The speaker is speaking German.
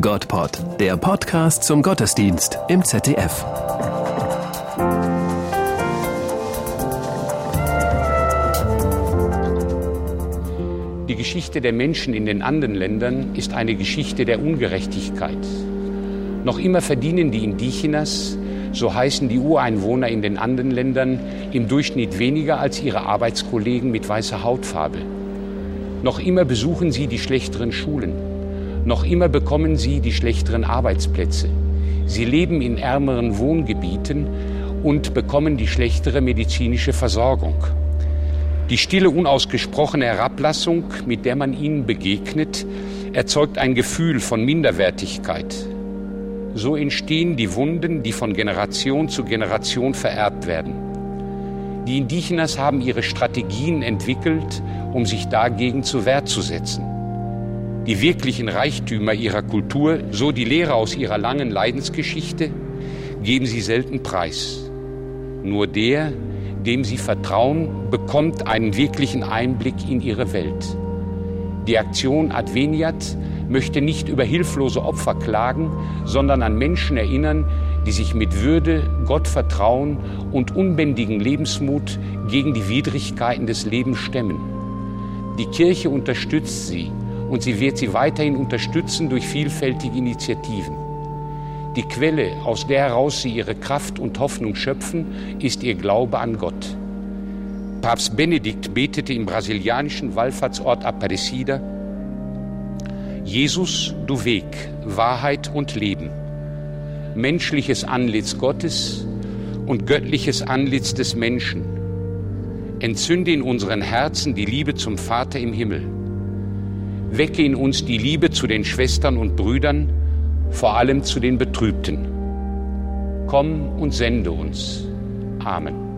Gottpod, der Podcast zum Gottesdienst im ZDF. Die Geschichte der Menschen in den anderen Ländern ist eine Geschichte der Ungerechtigkeit. Noch immer verdienen die Indigenas, so heißen die Ureinwohner in den anderen Ländern, im Durchschnitt weniger als ihre Arbeitskollegen mit weißer Hautfarbe. Noch immer besuchen sie die schlechteren Schulen. Noch immer bekommen sie die schlechteren Arbeitsplätze. Sie leben in ärmeren Wohngebieten und bekommen die schlechtere medizinische Versorgung. Die stille, unausgesprochene Herablassung, mit der man ihnen begegnet, erzeugt ein Gefühl von Minderwertigkeit. So entstehen die Wunden, die von Generation zu Generation vererbt werden. Die Indigenas haben ihre Strategien entwickelt, um sich dagegen zur Wehr zu setzen. Die wirklichen Reichtümer ihrer Kultur, so die Lehre aus ihrer langen Leidensgeschichte, geben sie selten preis. Nur der, dem sie vertrauen, bekommt einen wirklichen Einblick in ihre Welt. Die Aktion Adveniat möchte nicht über hilflose Opfer klagen, sondern an Menschen erinnern, die sich mit Würde, Gottvertrauen und unbändigen Lebensmut gegen die Widrigkeiten des Lebens stemmen. Die Kirche unterstützt sie und sie wird sie weiterhin unterstützen durch vielfältige Initiativen. Die Quelle, aus der heraus sie ihre Kraft und Hoffnung schöpfen, ist ihr Glaube an Gott. Papst Benedikt betete im brasilianischen Wallfahrtsort Aparecida, Jesus, du Weg, Wahrheit und Leben menschliches Antlitz Gottes und göttliches Antlitz des Menschen. Entzünde in unseren Herzen die Liebe zum Vater im Himmel. Wecke in uns die Liebe zu den Schwestern und Brüdern, vor allem zu den Betrübten. Komm und sende uns. Amen.